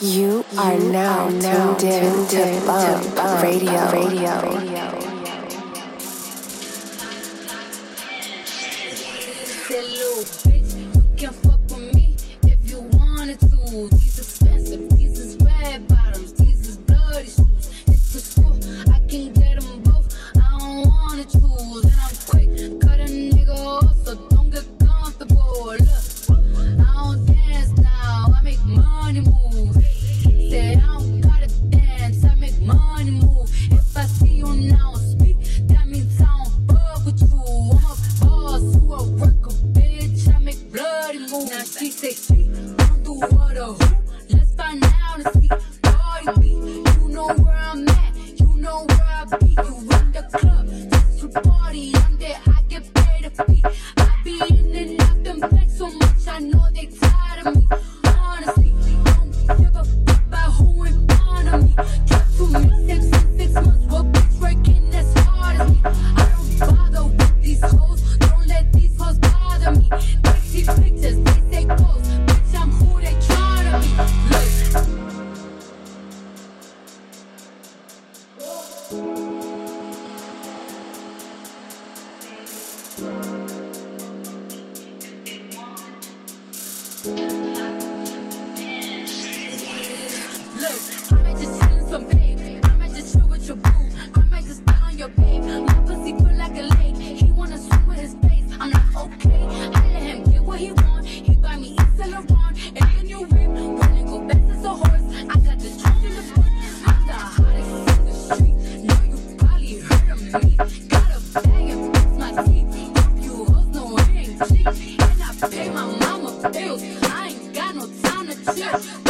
You are now tuned in to Bump Radio. Radio. Radio. Yeah.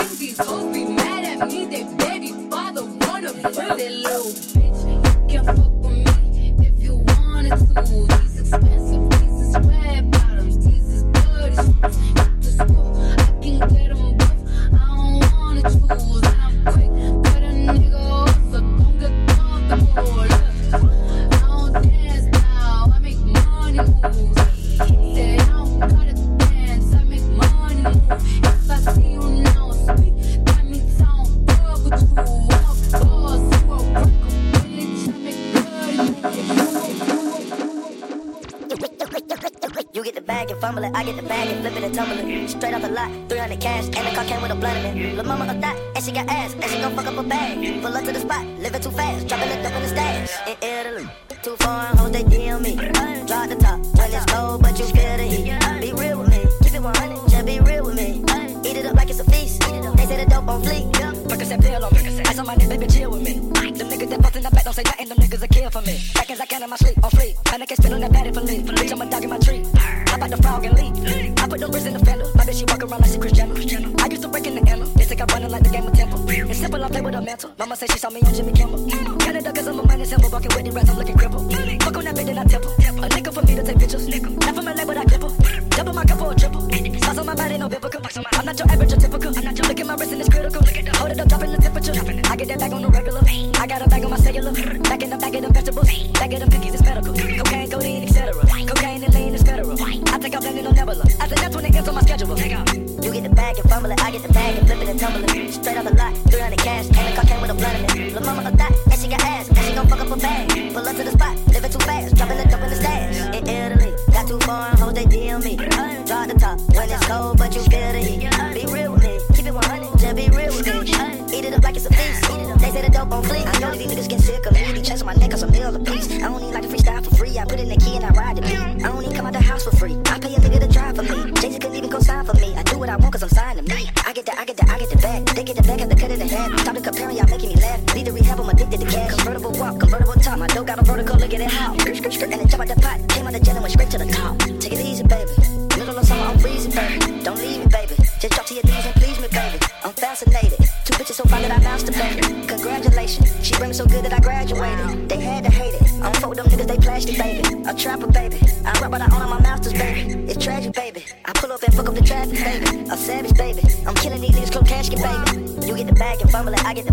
up on fleek. I know these niggas get sick of me. They chasing my neck cause I'm ill a piece. I don't need like to freestyle for free. I put in the key and I ride the beat. I don't even come out the house for free. I pay a nigga to drive for me. Jay-Z couldn't even go sign for me. I do what I want cause I'm signed to me. I get the, I get the, I get the back. They get the back of the cut of the hat. Stop the comparing, y'all making me laugh. Need the rehab, I'm addicted to cash. Convertible walk, convertible top. I don't got a vertical, look at it how. And then jump out the pot. Came out the jail and went straight to the top.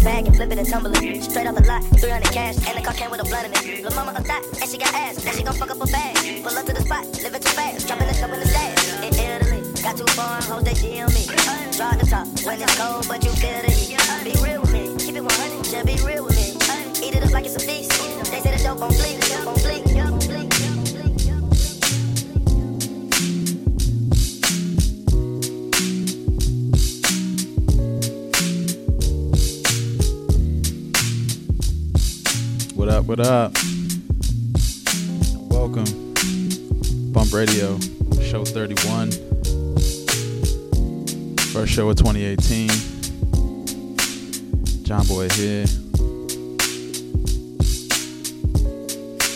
bag and flip it and tumble it. Straight off the lot, 300 cash, and the car came with a blunt in it. La mama a thot, and she got ass, and she gon' fuck up a bag. Pull up to the spot, living too fast, dropping the cup in the stash. In Italy, got two foreign hoes that DM me. Drive the top when it's cold, but you feel the heat. Be real with me, keep it 100, just be real with me. Eat it up like it's a feast. They say the dope don't on What up. Welcome. Bump Radio, show 31. First show of 2018. Jawn Boy here.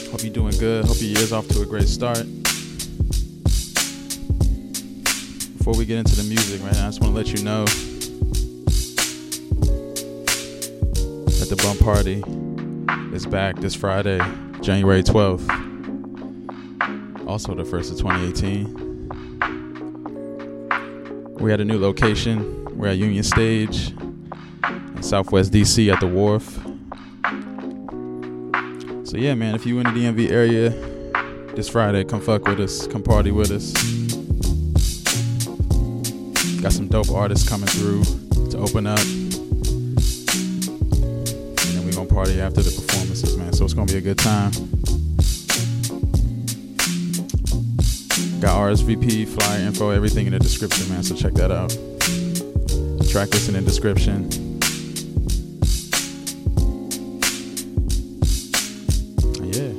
Hope you're doing good. Hope your year's off to a great start. Before we get into the music, right now, I just want to let you know that the Bump Party is back this Friday, January 12th. Also the first of 2018. We had a new location. We're at Union Stage in Southwest DC at the Wharf. So yeah, man, if you in the DMV area this Friday, come fuck with us, come party with us. Got some dope artists coming through to open up. And then we gonna party after the. So it's gonna be a good time. Got RSVP, flyer info, everything in the description, man. So check that out. Track list in the description. Yeah.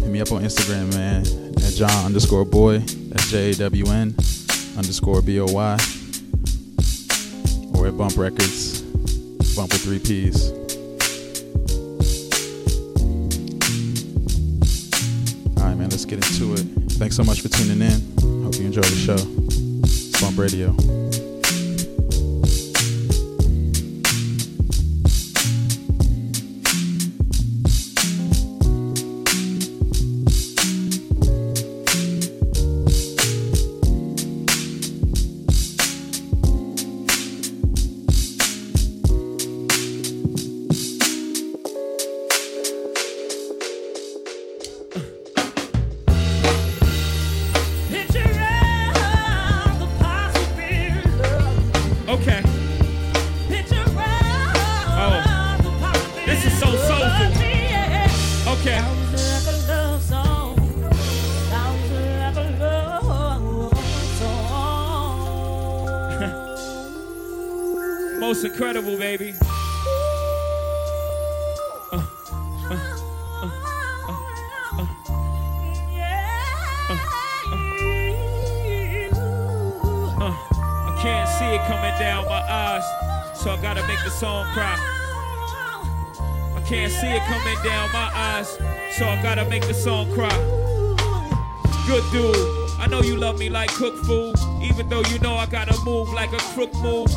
Hit me up on Instagram, man. At John underscore boy. That's J A W N underscore B O Y. Or at Bump Records. Bump with three P's. Get into it. Thanks so much for tuning in. Hope you enjoy the show. Bump Radio. Most incredible, baby. Uh, uh, uh, uh, I can't see it coming down my eyes, so I gotta make the song cry. I can't see it coming down my eyes, so I gotta make the song cry. Good dude, I know you love me like cook food, even though you know I gotta move like a crook move.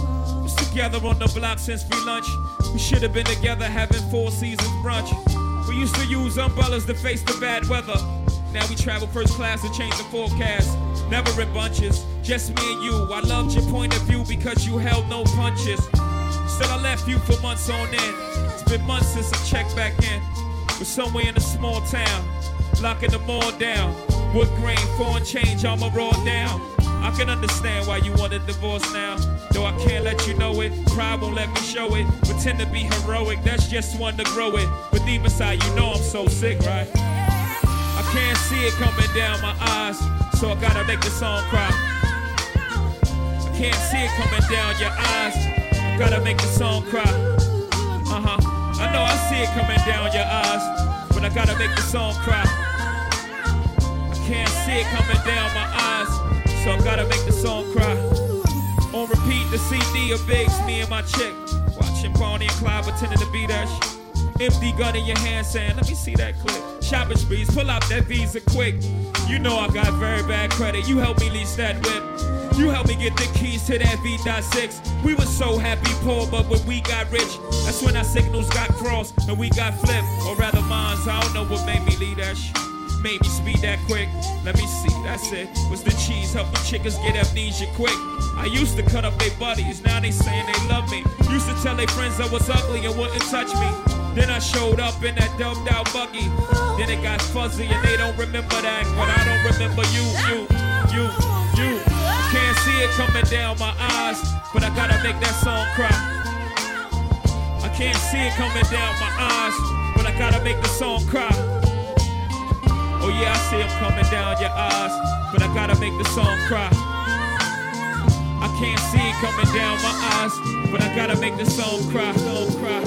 Together on the block since free lunch. We should have been together having four seasons brunch. We used to use umbrellas to face the bad weather. Now we travel first class to change the forecast. Never in bunches, just me and you. I loved your point of view because you held no punches. Still, I left you for months on end. It's been months since I checked back in. We're somewhere in a small town, locking the mall down. Wood grain, foreign change, I'ma raw down. I can understand why you want a divorce now. Though I can't let you know it, pride won't let me show it. Pretend to be heroic, that's just one to grow it. But deep inside, you know I'm so sick, right? I can't see it coming down my eyes, so I gotta make the song cry. I can't see it coming down your eyes, I gotta make the song cry. Uh huh. I know I see it coming down your eyes, but I gotta make the song cry. I can't see it coming down my eyes, so I gotta make the song cry. On repeat, the CD of Biggs, me and my chick. Watching Bonnie and Clyde pretending to be that shit. Empty gun in your hand saying, let me see that clip. Shopping sprees, pull out that visa quick. You know I got very bad credit. You helped me lease that whip. You helped me get the keys to that V.6. We were so happy poor, but when we got rich, that's when our signals got crossed and we got flipped. Or rather mines, I don't know what made me leave that shit. Made me speed that quick. Let me see, that's it. Was the cheese helping chickens get amnesia quick? I used to cut up their buddies, now they saying they love me. Used to tell their friends I was ugly and wouldn't touch me. Then I showed up in that dumbed out buggy. Then it got fuzzy and they don't remember that, but I don't remember you, you, you, you. Can't see it coming down my eyes, but I gotta make that song cry. I can't see it coming down my eyes, but I gotta make the song cry. Oh yeah, I see him coming down your eyes, but I gotta make the song cry. I can't see it coming down my eyes, but I gotta make the song cry, song cry.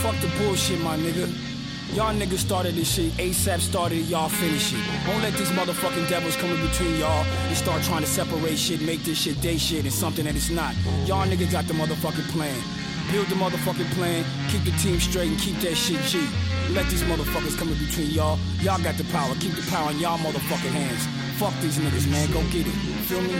Fuck the bullshit, my nigga. Y'all niggas started this shit. ASAP started it, y'all finish it. Don't let these motherfucking devils come in between y'all and start trying to separate shit, make this shit day shit and something that it's not. Y'all niggas got the motherfucking plan. Build the motherfucking plan, keep the team straight and keep that shit G. Let these motherfuckers come in between y'all. Y'all got the power. Keep the power in y'all motherfucking hands. Fuck these niggas, man. Go get it. Feel me?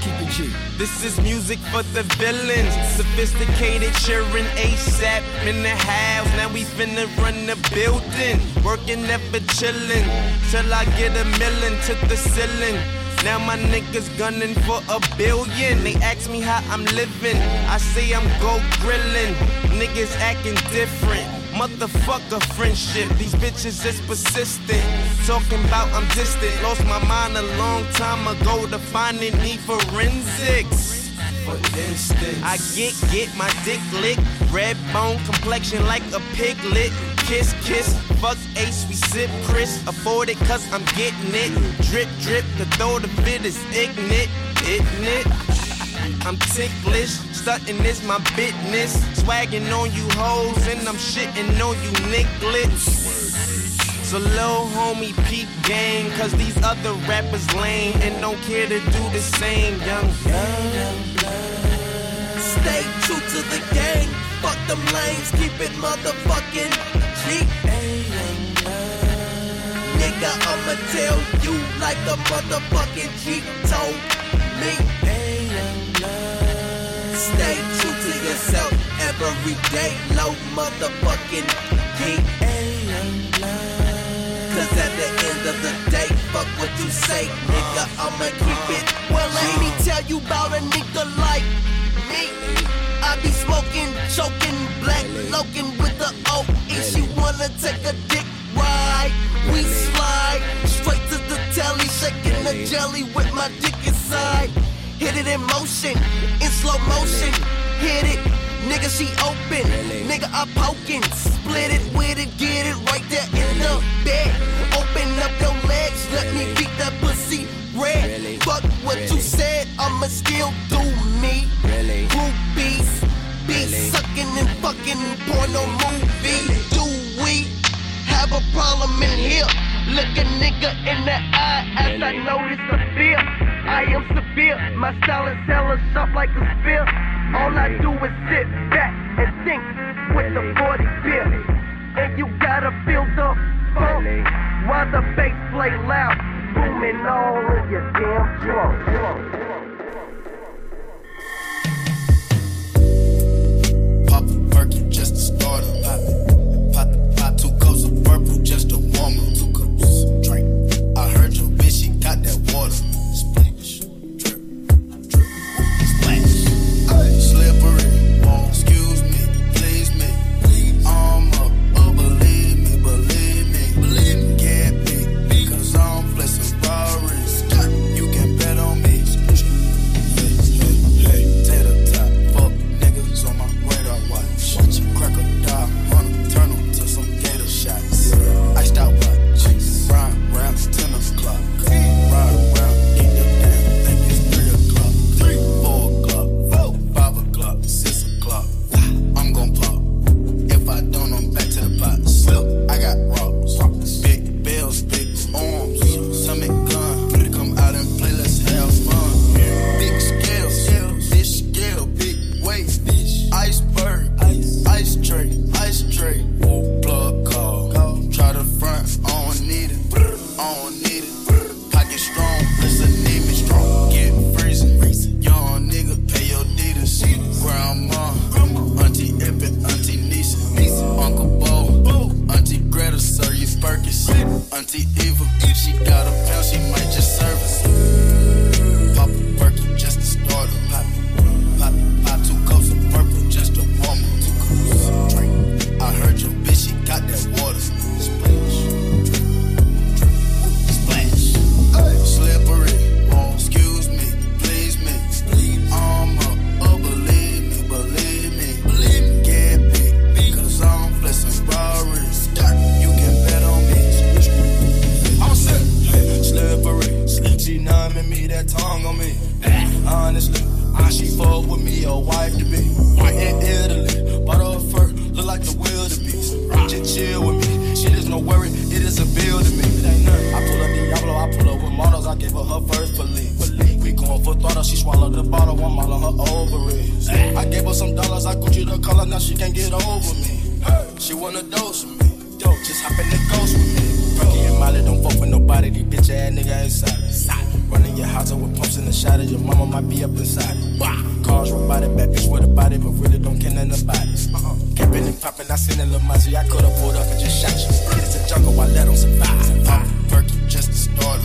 Keep it G. This is music for the villains. Sophisticated cheering ASAP in the house. Now we finna run the building. Working never chillin'. Till I get a million to the ceiling. Now my niggas gunning for a billion. They ask me how I'm living. I say I'm go grillin'. Niggas acting different. Motherfucker friendship, these bitches is persistent. Talking about I'm distant, lost my mind a long time ago to finding need forensics. For instance, I get get my dick licked, red bone complexion like a piglet. Kiss kiss, fuck ace, we sip Chris. Afford it cause I'm getting it. Drip drip, the throw the fit is ignorant, isn't it? I'm ticklish, stunting is my business. Swagging on you hoes, and I'm shitting on you nigglets. So little homie peep game, cause these other rappers lame and don't care to do the same. Young gang. Stay true to the game, fuck them lanes, keep it motherfucking G. Nigga, I'ma tell you like a motherfucking G told me. Stay true to yourself every day, low motherfucking key. Cause at the end of the day, fuck what you say, nigga, I'ma keep it. Well, let me tell you about a nigga like me. I be smoking, choking, black loking with the O. If she wanna take a dick ride, we slide straight to the telly, shaking the jelly with my dick inside. Hit it in motion, in slow motion. Hit it, nigga, she open. Nigga, I poking. Split it with it, get it right there in the bed. Open up your legs, let me beat that pussy red. Fuck what you said, I'ma still do me. Really? Groupies, be sucking and fucking porno movie. Do we have a problem in here? Look a nigga in the eye as I notice the fear. I am severe, my style is hella sharp like a spear. All I do is sit back and think with the 40 beer. And you gotta feel the funk while the bass play loud, booming all in your damn trunk. Pop a Perky just to start. Pop. Pop, pop two cups of purple just to warm up. Ovaries. I gave her some dollars, I Gucci the color, now she can't get over me. She wanna dose with me, dope, just hop in the ghost with me. Perky and Molly don't fuck with nobody, these bitch ass nigga ain't solid. Running your house up with pumps in the shadow, your mama might be up inside it. Cars robotic, bad bitch with a body, but really don't care nothing about it. Capping and popping, I seen a little Mozzie, I could've pulled up and just shot you. It's a jungle, I let them survive. Perky, just to start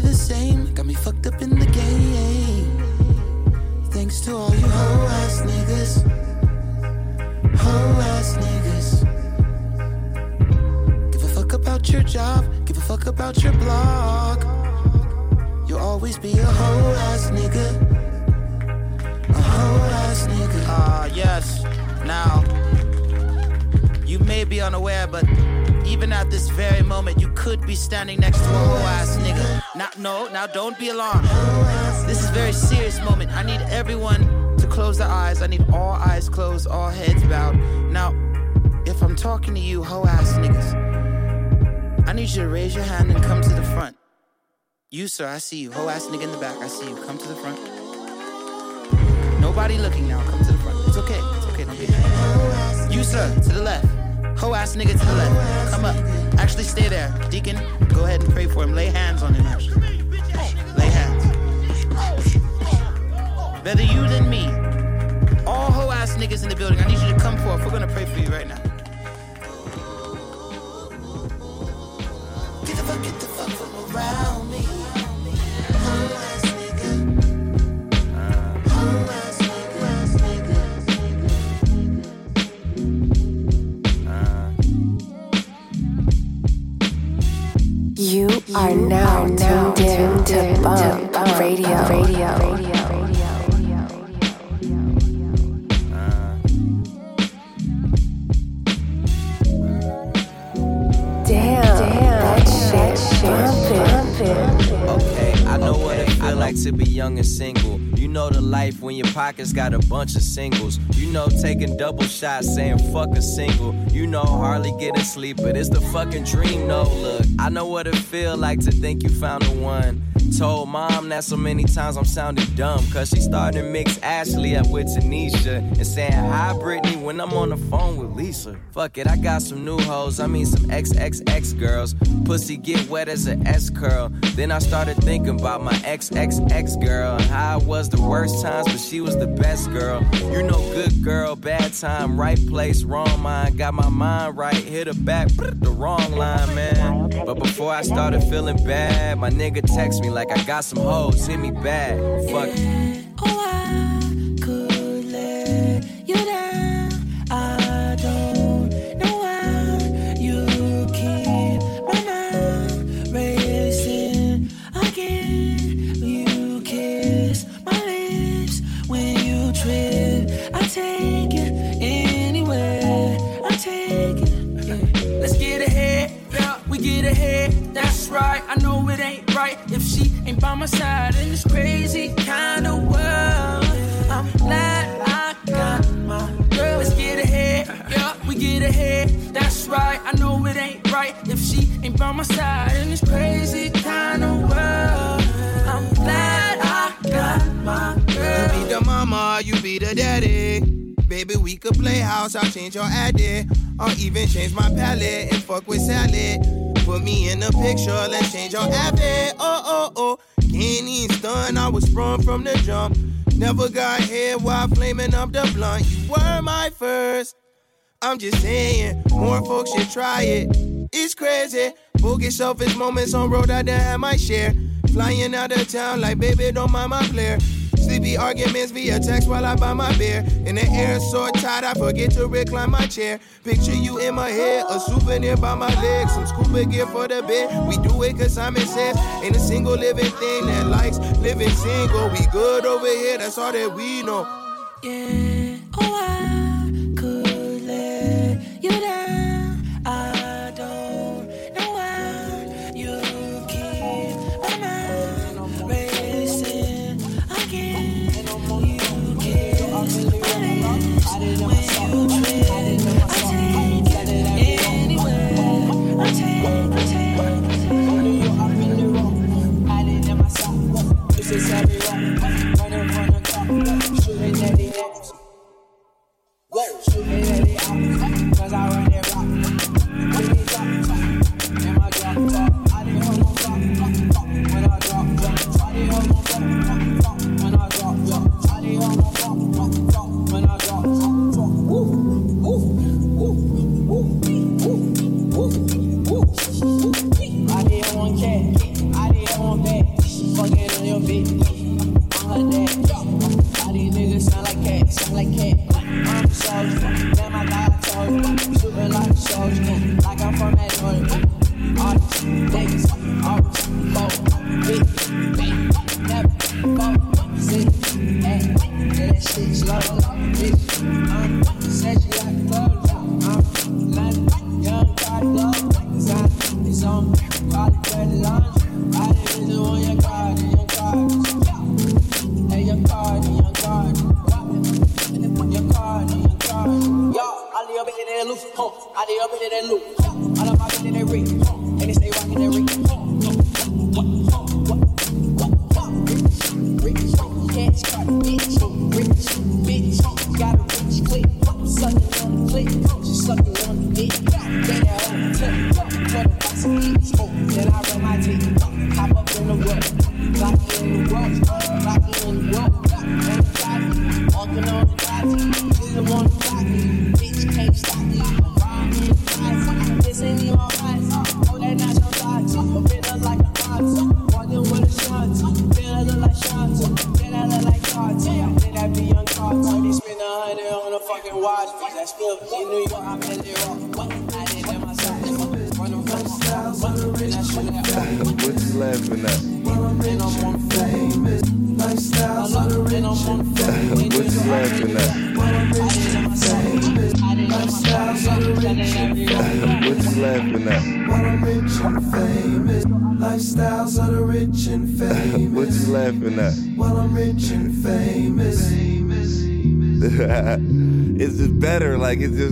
the same. Got me fucked up in the game. Thanks to all you hoe ass niggas. Hoe ass niggas. Give a fuck about your job. Give a fuck about your blog. You'll always be a hoe ass nigga. A hoe ass nigga. Ah, yes. Now, you may be unaware, but even at this very moment, you could be standing next to a whole ass nigga. Now, no, now don't be alarmed. This is a very serious moment. I need everyone to close their eyes. I need all eyes closed, all heads bowed. Now, if I'm talking to you, hoe ass niggas, I need you to raise your hand and come to the front. You, sir, I see you. Hoe ass nigga in the back, I see you. Come to the front. Nobody looking now. Come to the front. It's okay. It's okay. Don't be. You, sir, to the left. Ho ass nigga to the left. Come up. Actually, stay there. Deacon, go ahead and pray for him. Lay hands on him, actually. Lay hands. Better you than me. All ho ass niggas in the building, I need you to come forth. We're gonna pray for you right now. Get the fuck, get the fuck from around are now tuned in to Bump Radio. Radio. Radio radio Damn, that shit bumpin'. Okay, I know what it feel like to be young and single. You know the life when your pockets got a bunch of singles. You know taking double shots saying fuck a single. You know hardly getting sleep, but it's the fucking dream. No, look, I know what it feel like to think you found the one. Told mom that so many times I'm sounding dumb. Cause she started to mix Ashley up with Tanisha. And saying hi, Brittany, when I'm on the phone with Lisa. Fuck it, I got some new hoes, I mean some XXX girls. Pussy get wet as an S curl. Then I started thinking about my XXX girl. And how I was the worst times, but she was the best girl. You know, good girl, bad time, right place, wrong mind. Got my mind right, hit her back, the wrong line, man. But before I started feeling bad, my nigga text me like I got some hoes, hit me back. Fuck by my side in this crazy kind of world. I'm glad I got my girl. Let's get ahead, yeah, we get ahead. it's right. I know it ain't right if she ain't by my side in this crazy kind of world. I'm glad I got my girl. You be the mama, you be the daddy. Baby, we could play house, I'll change your addy. Or even change my palette and fuck with salad. Put me in the picture, let's change your habit. Oh, oh, oh. Can't stun, I was sprung from the jump. Never got here while flaming up the blunt. You were my first. I'm just saying, more folks should try it. It's crazy. Boogie selfish moments on road, I done had my share. Flying out of town like, baby, don't mind my flare. Sleepy arguments via text while I buy my beer. In the air so tight, I forget to recline my chair. Picture you in my head, a souvenir by my leg, Some scuba gear for the bed. We do it cause Simon says, ain't a single living thing that likes living single. We good over here, that's all that we know. Yeah, oh, I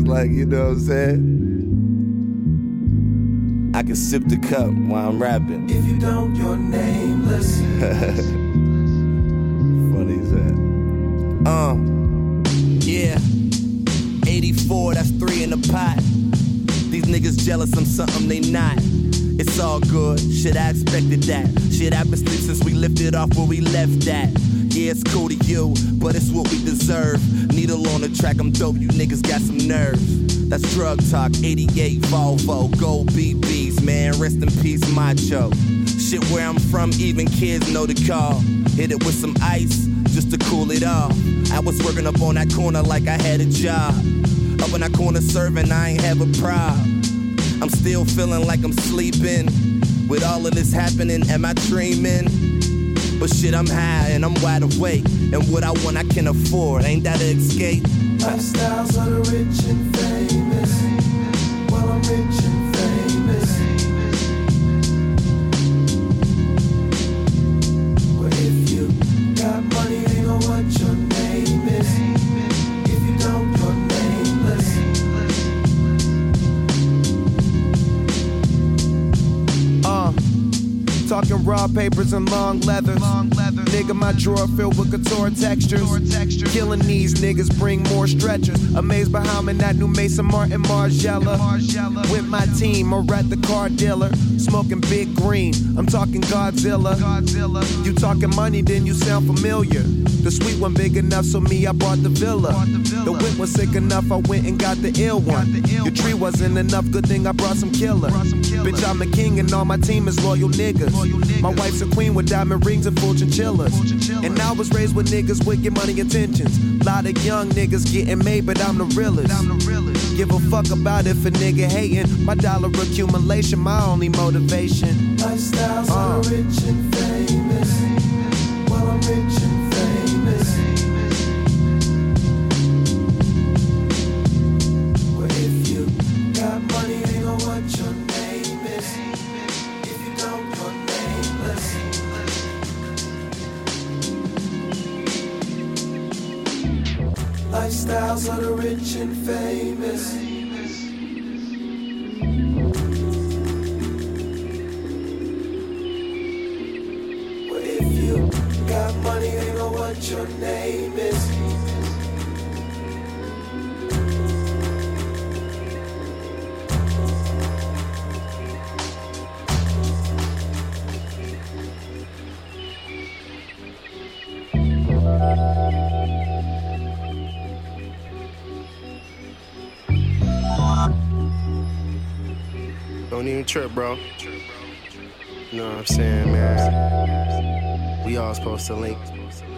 like it's just like, you know what I'm saying? I can sip the cup while I'm rapping. If you don't, you're nameless. Funny as that. Uh, yeah. 84, that's three in the pot. These niggas jealous, I'm something they not. It's all good, shit, I expected that. Shit, I've been sleep since we lifted off where we left at. Yeah, it's cool to you, but it's what we deserve. Needle on the track, I'm dope, you niggas got some nerve. That's drug talk, 88 Volvo, gold BBs, man, rest in peace, macho. Shit, where I'm from, even kids know the call. Hit it with some ice, just to cool it off. I was working up on that corner like I had a job. Up in that corner serving, I ain't have a problem. I'm still feeling like I'm sleeping. With all of this happening, am I dreaming? But shit, I'm high and I'm wide awake. And what I want, I can afford. Ain't that an escape? Lifestyles of the rich and famous. While I'm rich and raw papers and long leathers. Nigga, my drawer filled with couture textures. Killing these niggas bring more stretchers. Amazed by how I'm in that new Maison Martin Margiela. With my team, or at the car dealer. Smoking big green. I'm talking Godzilla. Godzilla. You talking money, then you sound familiar. The sweet one big enough, so me, I bought the villa. The whip was sick enough, I went and got the ill one. Your tree wasn't enough, good thing I brought some killer. Bitch, I'm a king and all my team is loyal niggas. My wife's a queen with diamond rings and full chinchillas. And I was raised with niggas with your money intentions. Lot of young niggas getting made, but I'm the realest. Give a fuck about if a nigga hating. My dollar accumulation, my only motivation. Lifestyles Uh. are rich and famous. Don't even trip, bro. You know what I'm saying, man? We all supposed to link.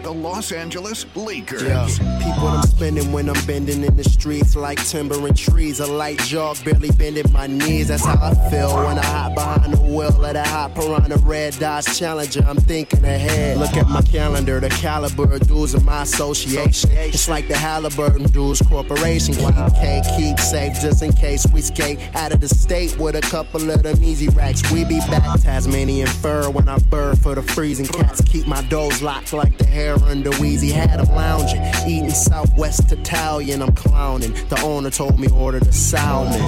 The Los Angeles Lakers. Yeah. People I'm spending when I'm bending in the streets like timber and trees. A light jog, barely bending my knees. That's how I feel when I hop behind the wheel of that hot piranha red Dodge Challenger. I'm thinking ahead. Look at my calendar, the caliber of dudes in my association. It's like the Halliburton dudes corporation. Keep K, keep safe just in case we skate out of the state with a couple of them easy racks. We be back Tasmanian fur when I burr for the freezing cats. Keep my doors locked like the hair under Wheezy. Had 'em lounging, eating Southwest Italian. I'm clowning. The owner told me order the salmon.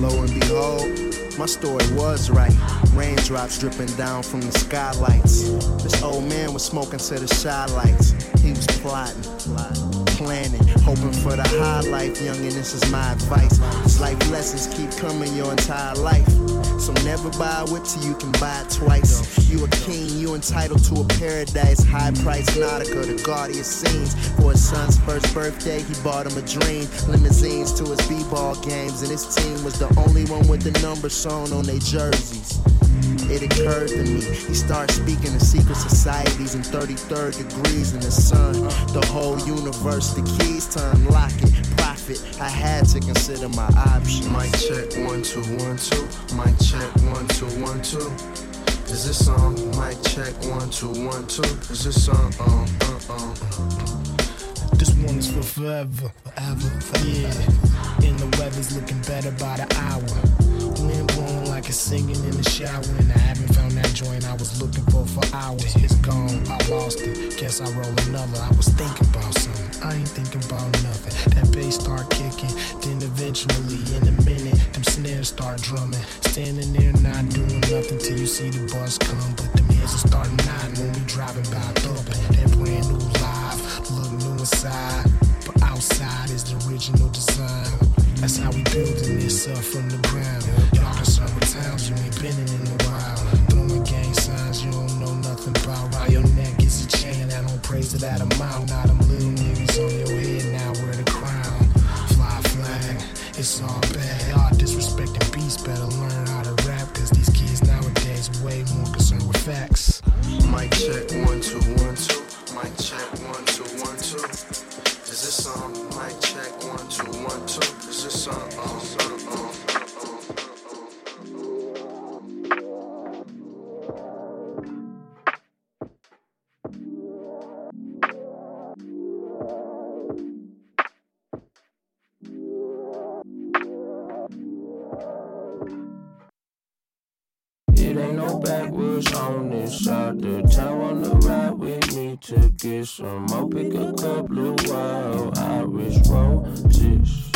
Lo and behold, my story was right. Raindrops dripping down from the skylights. This old man was smoking to the shy lights. He was plotting, planning, hoping for the high life. Youngin', this is my advice. These life lessons keep coming your entire life. So never buy a whip till you can buy it twice. You a king, you entitled to a paradise. High price Nautica, the gaudiest scenes. For his son's first birthday, he bought him a dream. Limousines to his b-ball games, and his team was the only one with the number sewn on their jerseys. It occurred to me, he started speaking to secret societies in 33rd degrees in the sun. The whole universe, the keys to unlock it. Profit, I had to consider my options. Mic check one two one two. Mic check one two one two. Is this on? Mic check one two one two. Is this on? Um, uh, uh, uh. This one is for forever, forever, forever. Yeah, and the weather's looking better by the hour. Like it's singing in the shower, and I haven't found that joint I was looking for for hours. It's gone, I lost it. Guess I roll another. I was thinking about something, I ain't thinking about nothing. That bass start kicking, then eventually in a minute, them snares start drumming. Standing there not doing nothing till you see the bus come, but them heads will start nodding when we driving by thumping. That brand new live, look new inside, but outside is the original design. That's how we building this up from the ground. Y'all concerned with towns you ain't been in in a while. Throwing gang signs you don't know nothing about. Round your neck is a chain that don't praise to that amount. Now them little niggas on your head now wear the crown. Fly flag, it's all bad. Y'all disrespecting beats better learn how to rap. Cause these kids nowadays way more concerned with facts. Mic check one two one two. Mic check one two one two. Is this on? Mic check one two one two. Is this on? Um, uh, uh. Get some more. Pick a couple of wild Irish roses.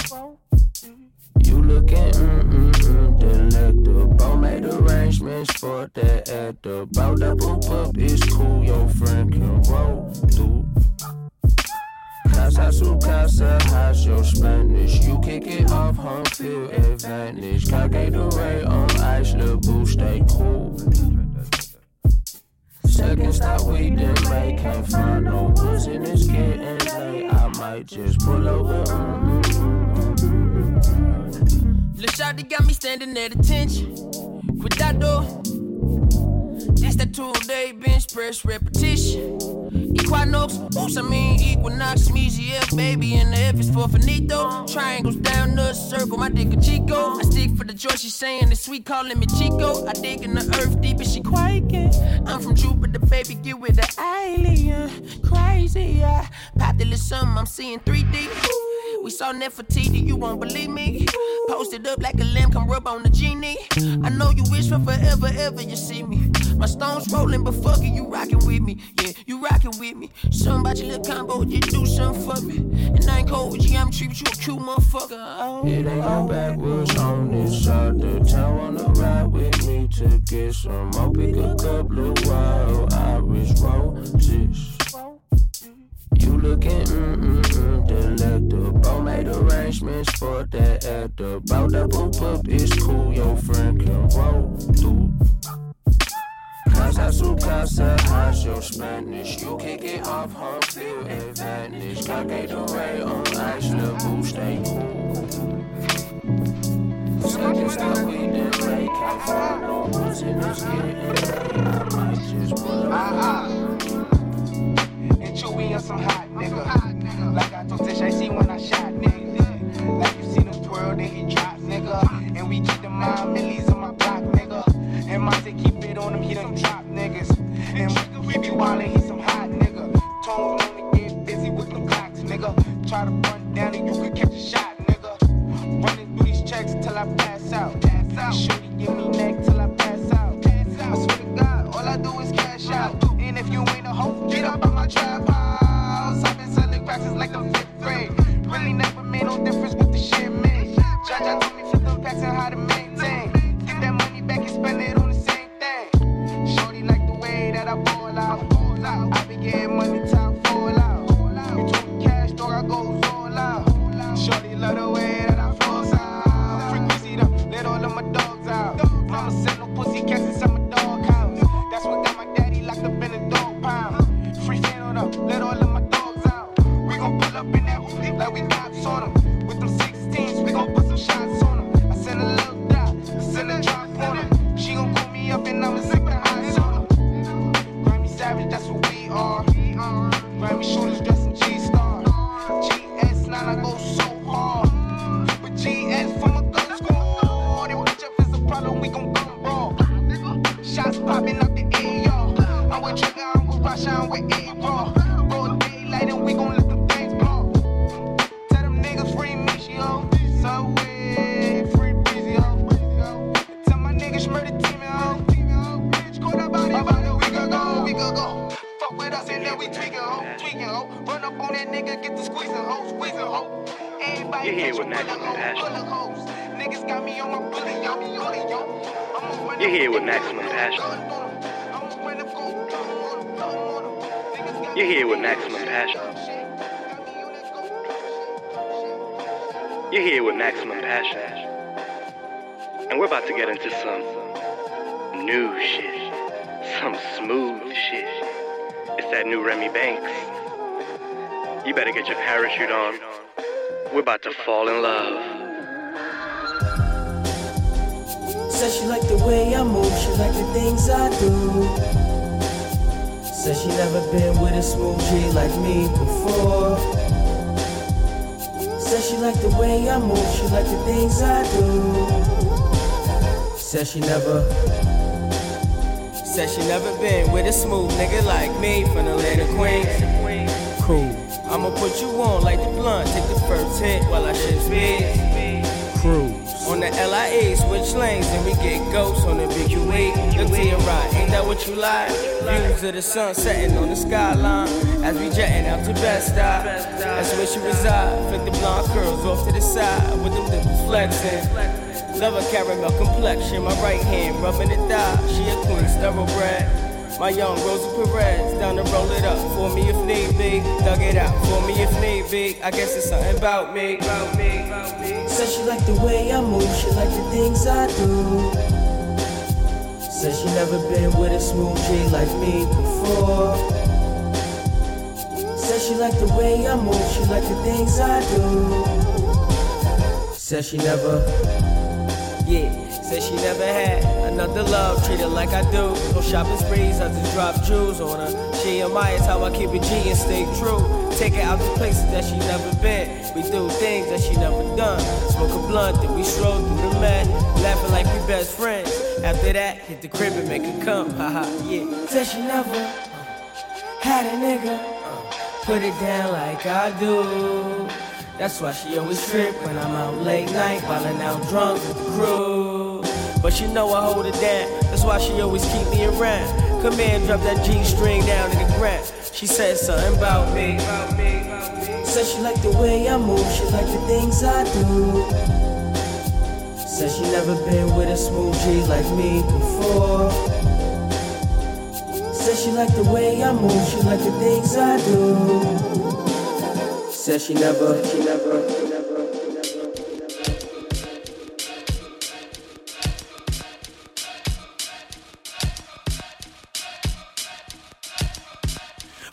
You looking mm-mm-mm delectable. Made arrangements for that at the bow. Double up is cool, your friend can roll through. Casa su casa, how's your Spanish? You kick it off, home field advantage. Gatorade on ice, little boo, stay cool. Second stop, we didn't make, can't find no woods and it's getting late. I might just pull over. Lil' Shawty got me standing at attention. Cuidado. This that two-day bench press repetition. Equinox, oops, I mean Equinox, Measy F, baby, and the F is for finito. Triangles down the circle, my dick a Chico. I stick for the joy, she saying it's sweet, calling me Chico. I dig in the earth deep and she quaking. I'm from Jupiter, baby, get with the alien. Crazy, yeah. Little something, I'm seeing 3D. We saw Nefertiti, you won't believe me. Posted up like a lamb, come rub on the genie. I know you wish for forever, ever you see me. My stones rolling, but fuck it, you rockin' with me. Yeah, you rockin' with me. Something about your little combo, you do something for me. And I ain't cold with geometry, but you a cute motherfucker. Oh. It ain't no backwoods on this side of town. Wanna ride with me to get some more? Pick a couple of wild Irish roses. You looking mm-mm-mm delectable. Made arrangements for that at the bow. Double up is cool, your friend can roll through. Casa su casa, how's your Spanish? You kick it off, home field advantage. Got Gatorade on ice, little boo, stay cool. Second stop, we didn't make, can't find no woods in this getting late. I might just pull up. And Chewy on some hot nigga. Like I told Tish, I see when I shot nigga. Like you seen him twirl, then he drop nigga. And we keep the mind millies on my block nigga. And Monte keep it on him, he done drop niggas. And we be wildin', he some hot nigga. Tones wanna get busy with them clocks nigga. Try to run down and you could catch a shot nigga. Running through these checks till I pass out. Pass out. Give me neck to get into some new shit. Some smooth shit. It's that new Remy Banks. You better get your parachute on. We're about to fall in love. Says she like the way I move, she like the things I do. Says she never been with a smooth G like me before. Says she like the way I move, she like the things I do. Said she never. Said she never been with a smooth nigga like me from the of Queens. Cool. I'ma put you on like the blunt, take the first hit while I shift speed. Cruise. On the LIE, switch lanes, and we get ghosts on the U8. Look to your right, ain't that what you like? Views of the sun setting on the skyline. As we jetting out to Best Eye. That's where she reside. Flick the blonde curls off to the side with them dimples flexing. Love her caramel complexion, my right hand rubbing it thigh. She a queen, thoroughbred. My young Rosie Perez, down to roll it up for me if need be. Dug it out for me if need be. I guess it's something about me. About me. About me. She like the way I move, she like the things I do. Said she never been with a smooth G like me before. Said she like the way I move, she like the things I do. Said she never, yeah. Said she never had another love, treat her like I do. No shopping sprees, I just drop jewels on her. She admires how I keep it G and stay true. Take her out to places that she never been. We do things that she never done. Smoke a blunt, then we stroll through the mat, laughing like we best friends. After that, hit the crib and make her come. Haha, yeah. said she never uh, had a nigga. Uh, put it down like I do. That's why she always trip when I'm out late night, whiling out drunk with the crew. But she know I hold it down, that's why she always keep me around. Come here drop that G string down to the ground. She said something about me. Said she like the way I move, she like the things I do. Said she never been with a smooth G like me before. Said she like the way I move, she like the things I do. Said she never, she never.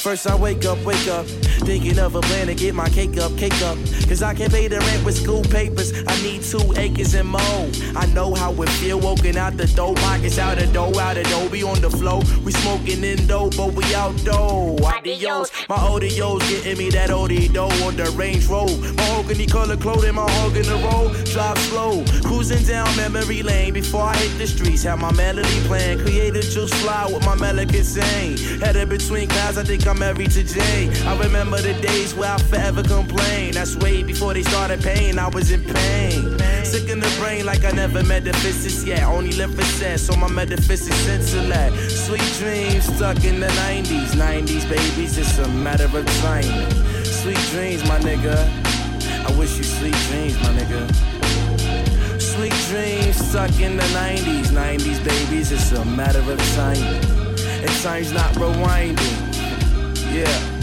First I wake up, wake up, thinking of a plan to get my cake up, cake up. Cause I can't pay the rent with school papers. I need two acres and more. I know how it feel woken out the dough, pockets out the dough, out the dough, be on the flow. We smoking in dough, but we outdoor. Adios, my ODO's getting me that OD dough on the Range Road. Mahogany color clothing, my hog in the road. Drive slow, cruising down memory lane before I hit the streets. Have my melody playing, created just fly with my melody sing. Headed between clouds, I think I'm I'm married to Jay. I remember the days where I forever complained. That's way before they started paying, I was in pain. Sick in the brain like I never met the physics yet. Only live for sex, so my metaphysics intellect. Sweet dreams stuck in the 90s. 90s, babies, it's a matter of time. Sweet dreams, my nigga. I wish you sweet dreams, my nigga. Sweet dreams stuck in the 90s. 90s, babies, it's a matter of time. And time's not rewinding. Yeah.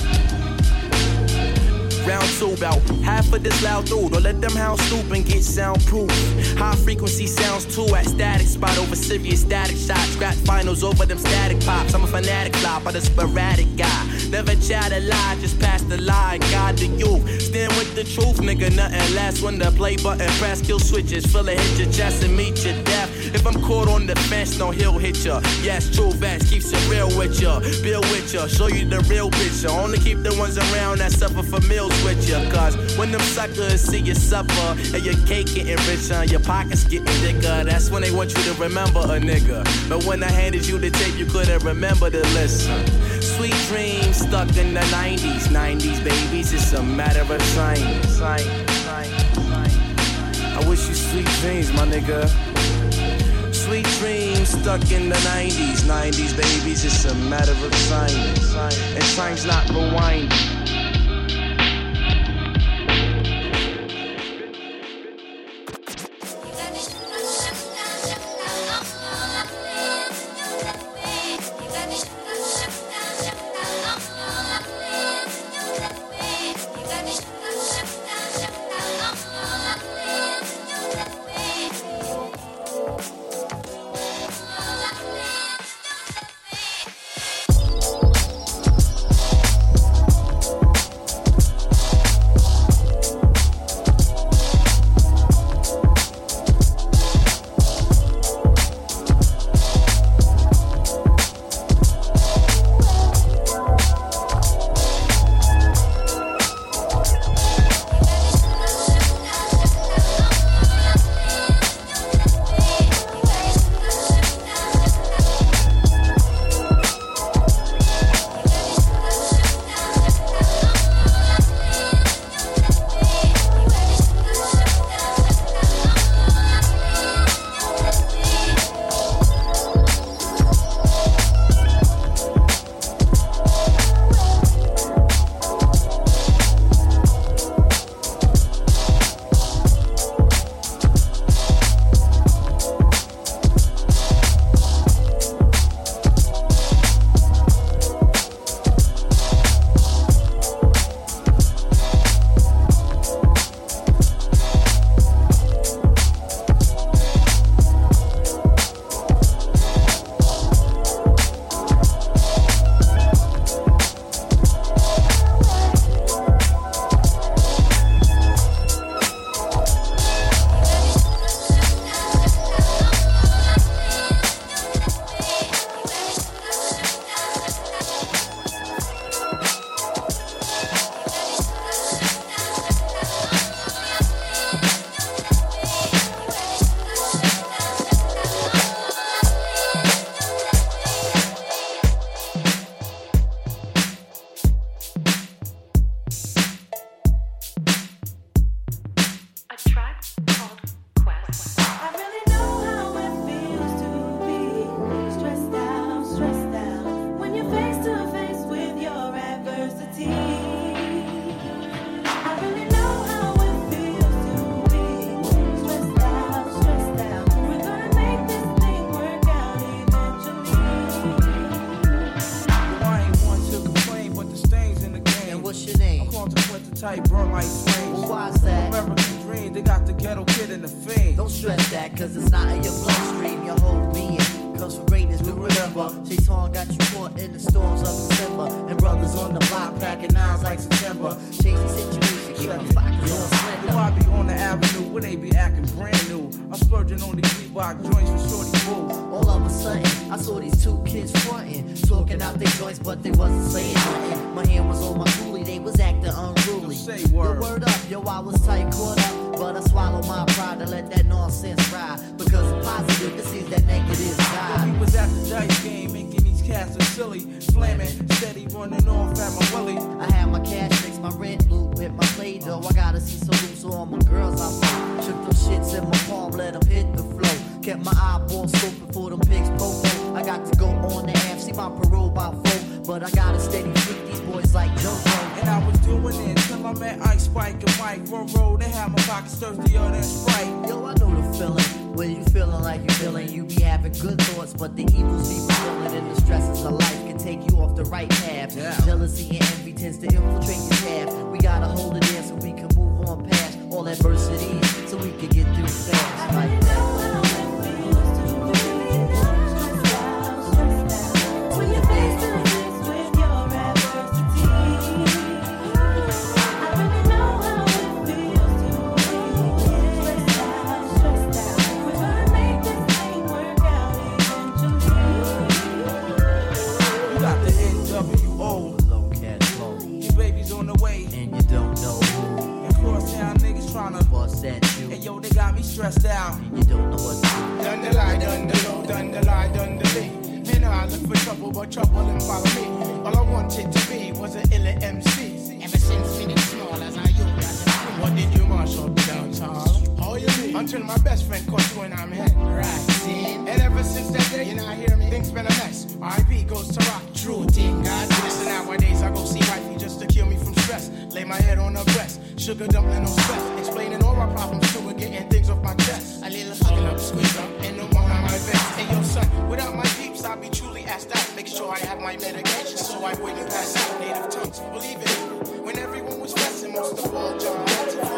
Round two, about half of this loud dude. Or let them house stoop and get soundproof. High frequency sounds too at static spot over serious static shots. Scrap finals over them static pops. I'm a fanatic fly, but a sporadic guy. Never chat a lie, just pass the lie. God the youth. Stand with the truth, nigga. Nothing less when the play button press. Kill switches. Feel it hit your chest and meet your death. If I'm caught on the fence, no he'll hit ya. Yes, true vets keeps it real with ya. Bill with ya. Show you the real picture. Only keep the ones around that suffer for meals with you. Cause when them suckers see you suffer and your cake getting richer your pockets getting thicker, that's when they want you to remember a nigga. But when I handed you the tape, you couldn't remember to listen. Sweet dreams stuck in the 90s. 90s babies, it's a matter of time. I wish you sweet dreams, my nigga. Sweet dreams stuck in the 90s. 90s babies, it's a matter of time. And time's not rewinding. Cats are silly. Flaming, steady running off at my willy. I had my cash fix, my rent loop with my play dough. I gotta see some loot, so all my girls I fuck. Shook them shits in my palm, let them hit the flow. Kept my eyeballs scoping for them pigs popo. I got to go on the half, see my parole by four. But I gotta steady freak these boys like JoJo. And I was doing it till I met Ice Spike and Mike. One road, they had my pockets thirstier than Sprite. Yo, I know the feeling. When you feeling like you feeling, you be having good thoughts, but the evils be fulfilling and the stresses of life can take you off the right path. Yeah. Jealousy and envy tends to infiltrate your path. We gotta hold it in so we can move on past all adversity, so we can get through fast like that. Stressed out. you don't know what to do. Done the lie, done the low, done the lie, done the lee. Man, I look for trouble, but trouble and follow me. All I wanted to be was an illa MC. Ever since feeling small as I you, as a What did you march up hall? How you mean? Until my best friend caught you and I'm head. Right, see? And ever since that day, you not hear me? Things been a mess. R.I.P. goes to rock. True thing, God bless. And nowadays I go see wifey just to kill me from stress. Lay my head on her breast. Sugar dumpling, no stress. Explaining all my problems to her, getting off my chest. A little hugging up, squeeze up, and no more on my vest. Hey, yo, son, without my peeps, I'll be truly asked out. Make sure I have my medication so I wouldn't pass out native tongues. Believe it, when everyone was stressing, most of all, John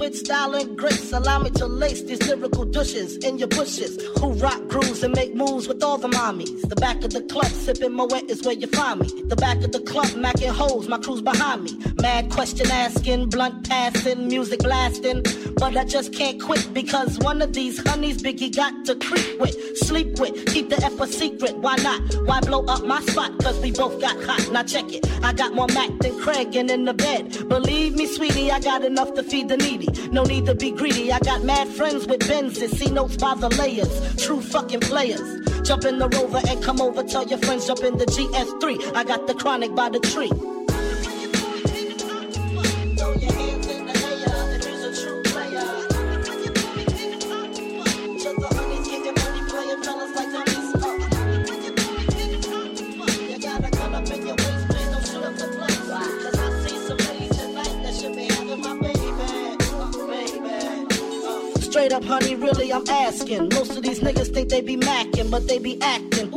with style and grace, allow me to lace this lyrical douches in your bushes. Who rock grooves and make moves with all the mommies. The back of the club, sipping my is where you find me. The back of the club, macking hoes, my crew's behind me. Mad question asking, blunt passing, music blasting. But I just can't quit because one of these honeys Biggie got to creep with, sleep with, keep the F a secret. Why not? Why blow up my spot? Cause we both got hot. Now check it. I got more Mac than Craig and in the bed. Believe me, sweetie, I got enough to feed the needy. No need to be greedy. I got mad friends with Benzes. See notes by the layers. True fucking players. Jump in the rover and come over. Tell your friends jump in the GS3. I got the chronic by the tree. Up, honey, really, I'm asking. Most of these niggas think they be macking, but they be acting.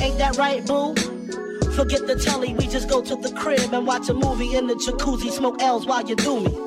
Ain't that right, boo? Forget the telly, we just go to the crib and watch a movie in the jacuzzi. Smoke L's while you do me.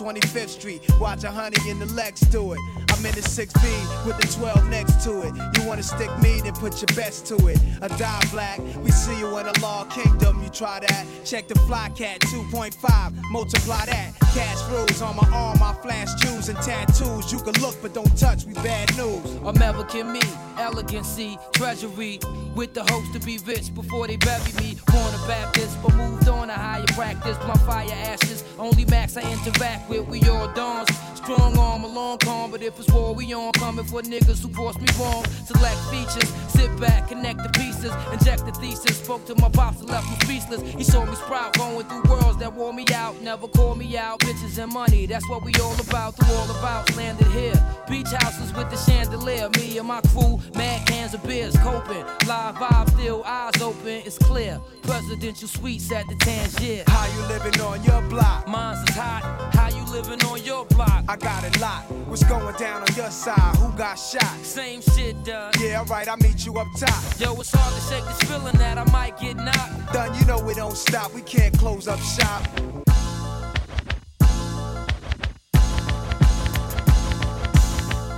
25th Street. Watch a honey in the Lex do it. I'm in the 6B with the 12 next to it. You wanna stick me, then put your best to it. A die black, we see you in the law kingdom. You try that. Check the fly cat 2.5, multiply that. Cash rules on my arm, my flash jewels and tattoos. You can look, but don't touch, we bad news. American me, elegancy, treasury. With the hopes to be rich before they bury me. Born a Baptist, but moved on to higher practice. My fire ashes, only max I interact with. We all dawns. Strong arm, a long calm, but if it's war, we on. Coming for niggas who force me wrong. Select features, sit back, connect the pieces, inject the thesis. Spoke to my pops and left me speechless. He saw me sprout, going through worlds that wore me out. Never call me out, bitches and money. That's what we all about. Through all about, landed here. Beach houses with the chandelier. Me and my crew, mad cans of beers, coping. Live vibe, still eyes open, it's clear. Presidential suites at the Tangier. How you living on your block? Mine's is hot. How you living on your block? I got it locked. What's going down on your side? Who got shot? Same shit, done. Yeah, alright, I'll meet you up top. Yo, it's hard to shake this feeling that I might get knocked. Done, you know we don't stop. We can't close up shop.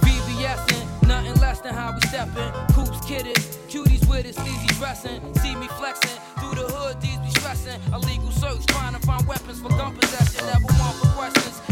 VVSing, nothing less than how we steppin'. Coops kidded, cuties with it, sleazy dressing. See me flexing through the hood, these be stressing. Illegal search, trying to find weapons for gun possession. Never want for questions.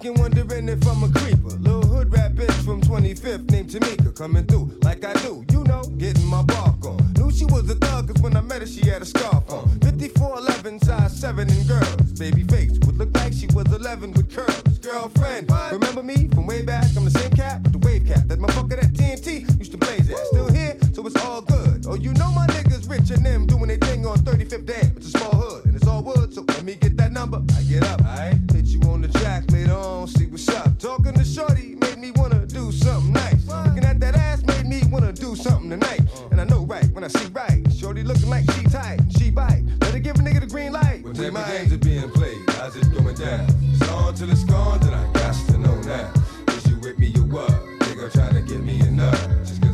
This wondering if I'm a creeper. Little hood rap bitch from 25th named Tamika coming through like I do, you know, getting my bark on. Knew she was a thug cause when I met her she had a scarf on. 5411, size 7 and girls. Baby face would look like she was 11 with curls. Girlfriend, remember me from way back? I'm the same cat with the wave cap. That motherfucker that TNT used to blaze at. Still here, so it's all good. Oh, you know my niggas rich and them doing their thing on 35th Dam. It's a small hood and it's all wood, so let me get that number. Me a nut.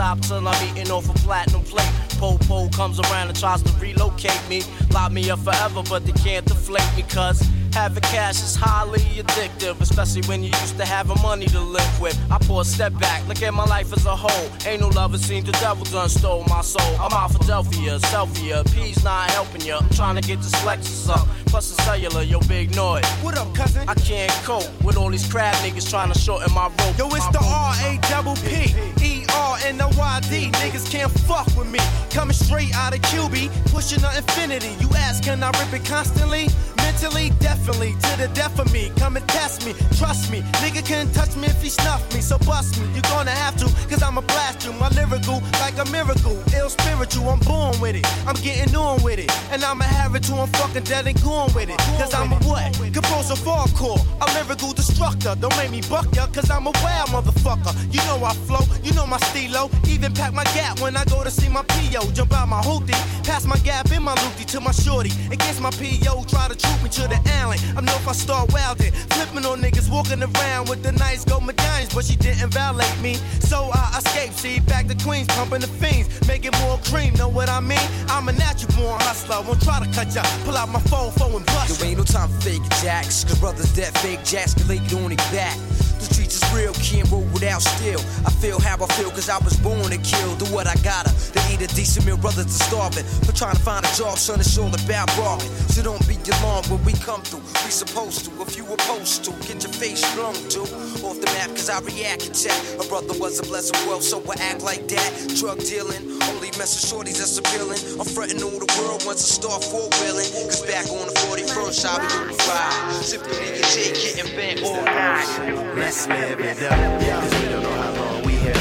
Stop till I'm eating off a platinum plate. Po-po comes around and tries to relocate me. Lock me up forever, but they can't deflate me, cuz Having cash is highly addictive, especially when you used to have money to live with. I pour a step back, look at my life as a whole. Ain't no love, lover seen the devil done stole my soul. I'm out Philadelphia, selfie, P's not helping you. I'm trying to get this Lexus up. Plus the cellular, yo, big noise. What up, cousin? I can't cope with all these crab niggas trying to shorten my rope. Yo, it's the R A double P E R N O Y D. Niggas can't fuck with me. Coming straight out of QB, pushing the infinity. You ask, can I rip it constantly? Mentally, definitely, to the death of me. Come and test me, trust me. Nigga can't touch me if he snuff me, so bust me. You're gonna have to, cause I'ma blast you. My lyrical, like a miracle. Ill spiritual, I'm born with it. I'm getting on with it. And I'ma have it till I'm fucking dead and gone with it. Cause I'm a what? Composer hardcore. A lyrical destructor. Don't make me buck ya, cause I'm a wild motherfucker. You know I flow, you know my stilo. Even pack my gap when I go to see my PO. Jump out my hoopty, pass my gap in my loopty to my shorty. Against my PO, try to troop me to the alley. I know if I start wildin', flipping on niggas walking around with the nice gold medallions, but she didn't violate me. So I escaped, see, back to Queens, pumping the fiends, making more cream. Know what I mean? I'm a natural born hustler. Won't try to cut ya. Pull out my phone, phone and bust. There ain't no time for fake jacks, cause brothers that fake jacks can lay it on their back. The streets is real, can't roll without steel. I feel how I feel, cause I was born to kill. Do what I gotta, to eat a decent meal, brothers are starving. For trying to find a job, son, it's all about bargain. So don't be alarmed when we come through. We supposed to, if you opposed to, get your face flung to. Off the map, cause I react attack. A brother was a blessing, well, so I act like that. Drug dealing, only messing shorties that's appealing. I'm fronting all the world once I start four wheeling. Cause back on the 41st, I'll be five. In your J, getting bent all night. Let's live it up. Cause we don't know how long we here.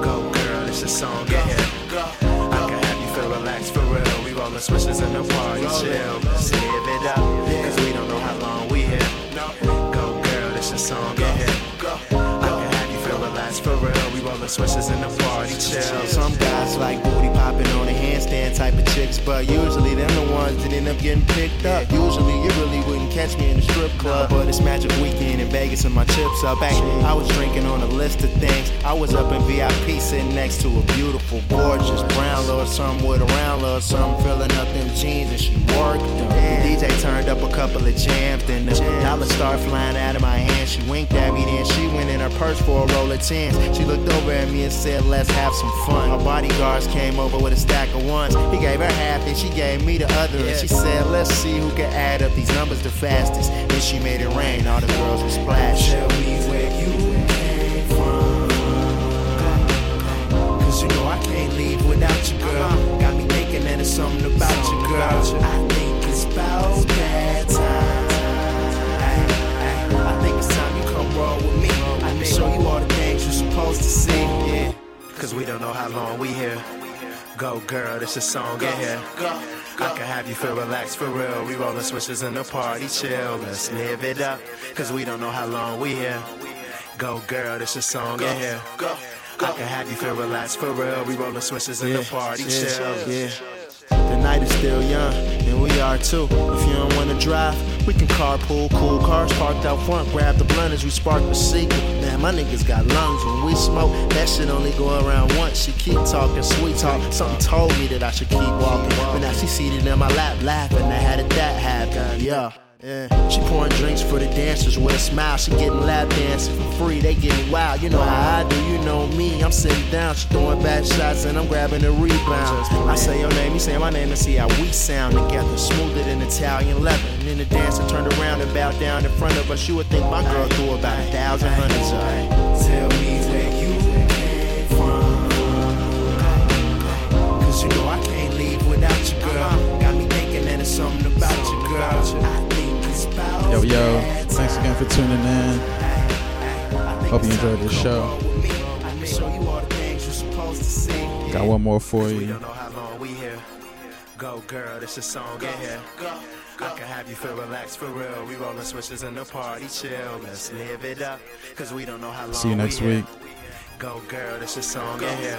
Go, girl, it's a song. Get here. I can have you feel relaxed for real. We rollin' switches in the party, chill. Let's live it up. Cause we don't know how long we here. Go, girl, it's a song. Get here. I can have you feel relaxed for real. We rollin' switches in the party, chill. Some guys like booty popping on a handstand type of chicks, but usually them the ones that end up getting picked up. Usually you really wouldn't catch me in the strip club, but it's Magic Weekend in Vegas and my chips up. Back, I was drinking on a list of things. I was up in VIP sitting next to a beautiful, gorgeous brown little something with a round little something filling up them jeans and she worked them. The DJ turned up a couple of jams, then the dollar started flying out of my hand. She winked at me, then she went in her purse for a roll of tens. She looked over at me and said, Let's have some fun. Her bodyguards came over with a stack of ones. He gave her half, and she gave me the other. And she said, Let's see who can add up these numbers the fastest. Then she made it rain, all the girls were splash. Tell me where you came from. Cause you know I can't leave without you, girl. Uh-huh. Got me thinking that it's something about you, girl. I think it's about that time. I think it's time you come roll with me. I can show you all the things you're supposed to see. Yeah. Cause we don't know how long we here. Go girl, this a song, get here. I can have you feel relaxed for real. We rollin' switches in the party, chill. Let's live it up. Cause we don't know how long we here. Go girl, this a song, get here. I can have you feel relaxed for real. We rollin' switches in the party, chill. Yeah. The night is still young, and we are too. If you don't wanna drive, we can carpool. Cool cars parked out front. Grab the blunt as we spark the secret. Man, my niggas got lungs when we smoke. That shit only go around once. She keep talking sweet talk. Something told me that I should keep walking. But now she seated in my lap, laughing. I had it that happen. Yeah. Yeah. She pouring drinks for the dancers with a smile. She getting lap dancing for free. They getting wild. You know how I do. You know me. I'm sitting down. She throwing back shots and I'm grabbing the rebound. I say your name, you say my name, and see how we sound together. Italian leather. And then the dancer turned around and bowed down in front of us. You would think my girl threw about a thousand hundreds of. Tell me where you came from. Cause you know I can't leave without you, girl. Got me thinking that it's something about you, girl. I think it's about Yo, yo, thanks again for tuning in. Hope you enjoyed this show. Show you all the things you're supposed to see. Got one more for you. Go girl, this a song, get here. I can have you feel relaxed for real. We rollin' switches in the party, chill. Let's live it up. Cause we don't know how long See you next we here. week. Go girl, this a song, get here.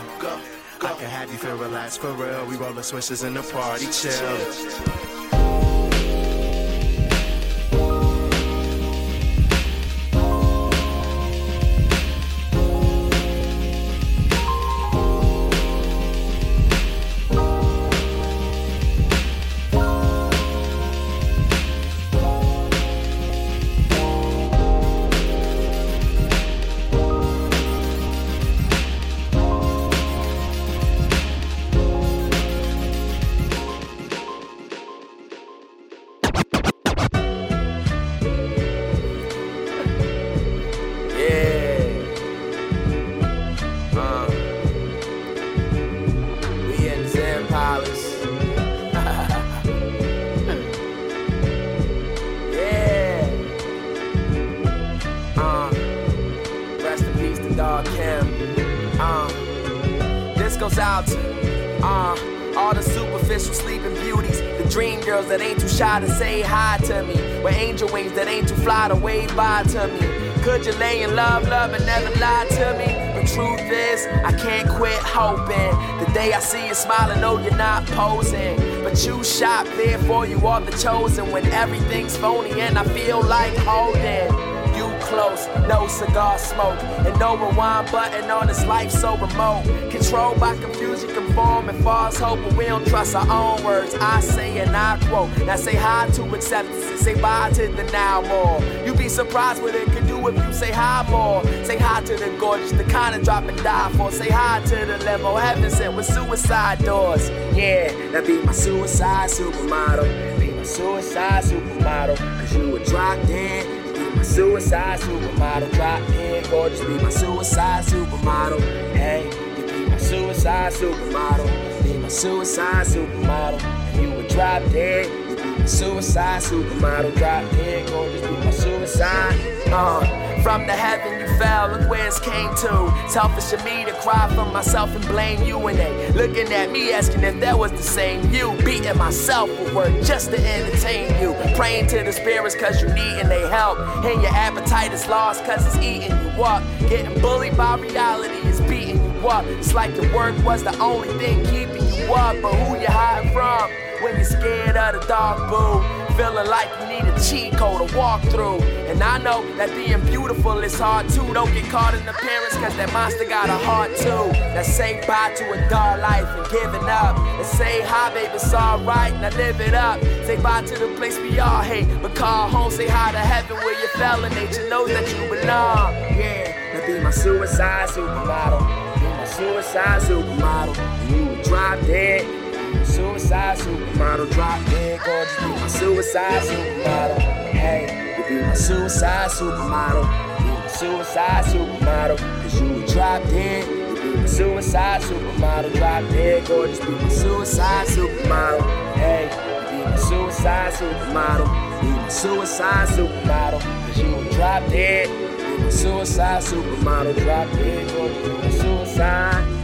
I can have you feel relaxed for real. We rollin' switches in the party, chill. Day no, you're not posing. But you shot there for you are the chosen when everything's phony and I feel like holding you close, no cigar smoke, and no rewind button on this life so remote. Controlled by confusion, conform and false hope, but we don't trust our own words. I say and I quote. Now say hi to acceptance say bye to the now more. You'd be surprised what it can do if you say hi more. Say hi to the gorgeous, the kind of drop and die for. Say hi to the limo, heaven sent with suicide doors. Yeah, that be my suicide supermodel. Be my suicide supermodel, cause you were dropped in Be my suicide supermodel. Drop in gorgeous, be my suicide supermodel. Hey, you be my suicide supermodel. Be my suicide supermodel. You would drop dead, suicide supermodel. Drop dead gorgeous, be my suicide. Uh. From the heaven you fell, look where it's came to. Selfish of me to cry for myself and blame you and they looking at me asking if that was the same you. Beating myself for work just to entertain you. Praying to the spirits cause you need and they help. And your appetite is lost cause it's eating you up. Getting bullied by reality is beating you up. It's like your work was the only thing keeping you up. But who you hiding from when you're scared of the dark, boo? Feeling like you need a cheat code to walk through. And I know that being beautiful is hard too. Don't get caught in appearance, cause that monster got a heart too. That say bye to a dull life and giving up. And say hi, baby, it's alright, now live it up. Say bye to the place we all hate. But call home, say hi to heaven where you fell and nature knows that you belong. Yeah, that be my suicide supermodel. Be my suicide supermodel. You drop dead suicide supermodel. Drop dead gorgeous, be my suicide supermodel. Hey, you be my suicide supermodel. Be my suicide supermodel. Cause you drop dead. You be my suicide supermodel. Drop dead gorgeous, be my suicide supermodel. Hey, you be my suicide supermodel. Be my suicide supermodel. Cause you drop dead. Be my suicide supermodel. Drop dead gorgeous, be my suicide.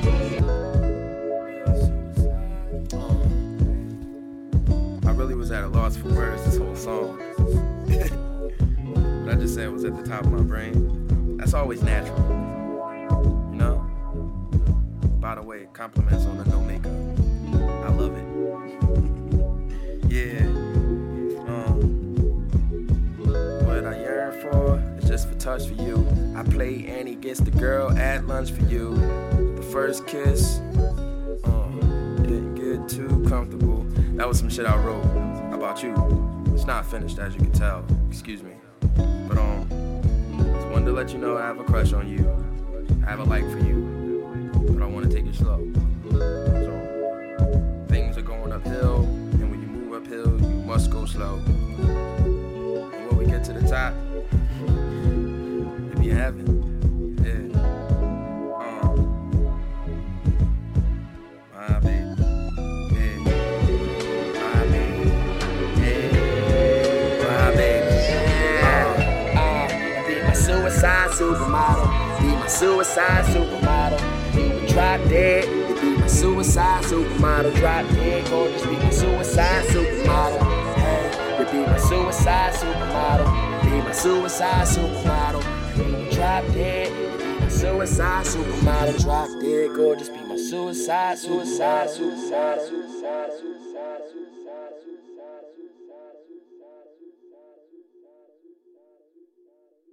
At a loss for words this whole song. I just said was at the top of my brain. That's always natural. You know? By the way, compliments on the no makeup. I love it. yeah. Um, what I yearn for is just for touch for you. I play Annie gets the girl at lunch for you. The first kiss, um, didn't get too comfortable. That was some shit I wrote about you. It's not finished, as you can tell. Excuse me. But um, just wanted to let you know I have a crush on you. I have a like for you, but I want to take it slow. So things are going uphill, and when you move uphill, you must go slow. And when we get to the top, it be heaven. Supermodel. Be my suicide supermodel. You would drop dead. Be my suicide supermodel. Drop dead, gorgeous. Be my suicide supermodel. Hey, be my suicide supermodel. Be my suicide supermodel. Drop dead. Be my suicide supermodel. Drop dead, gorgeous. Be my suicide, suicide, suicide, suicide, suicide.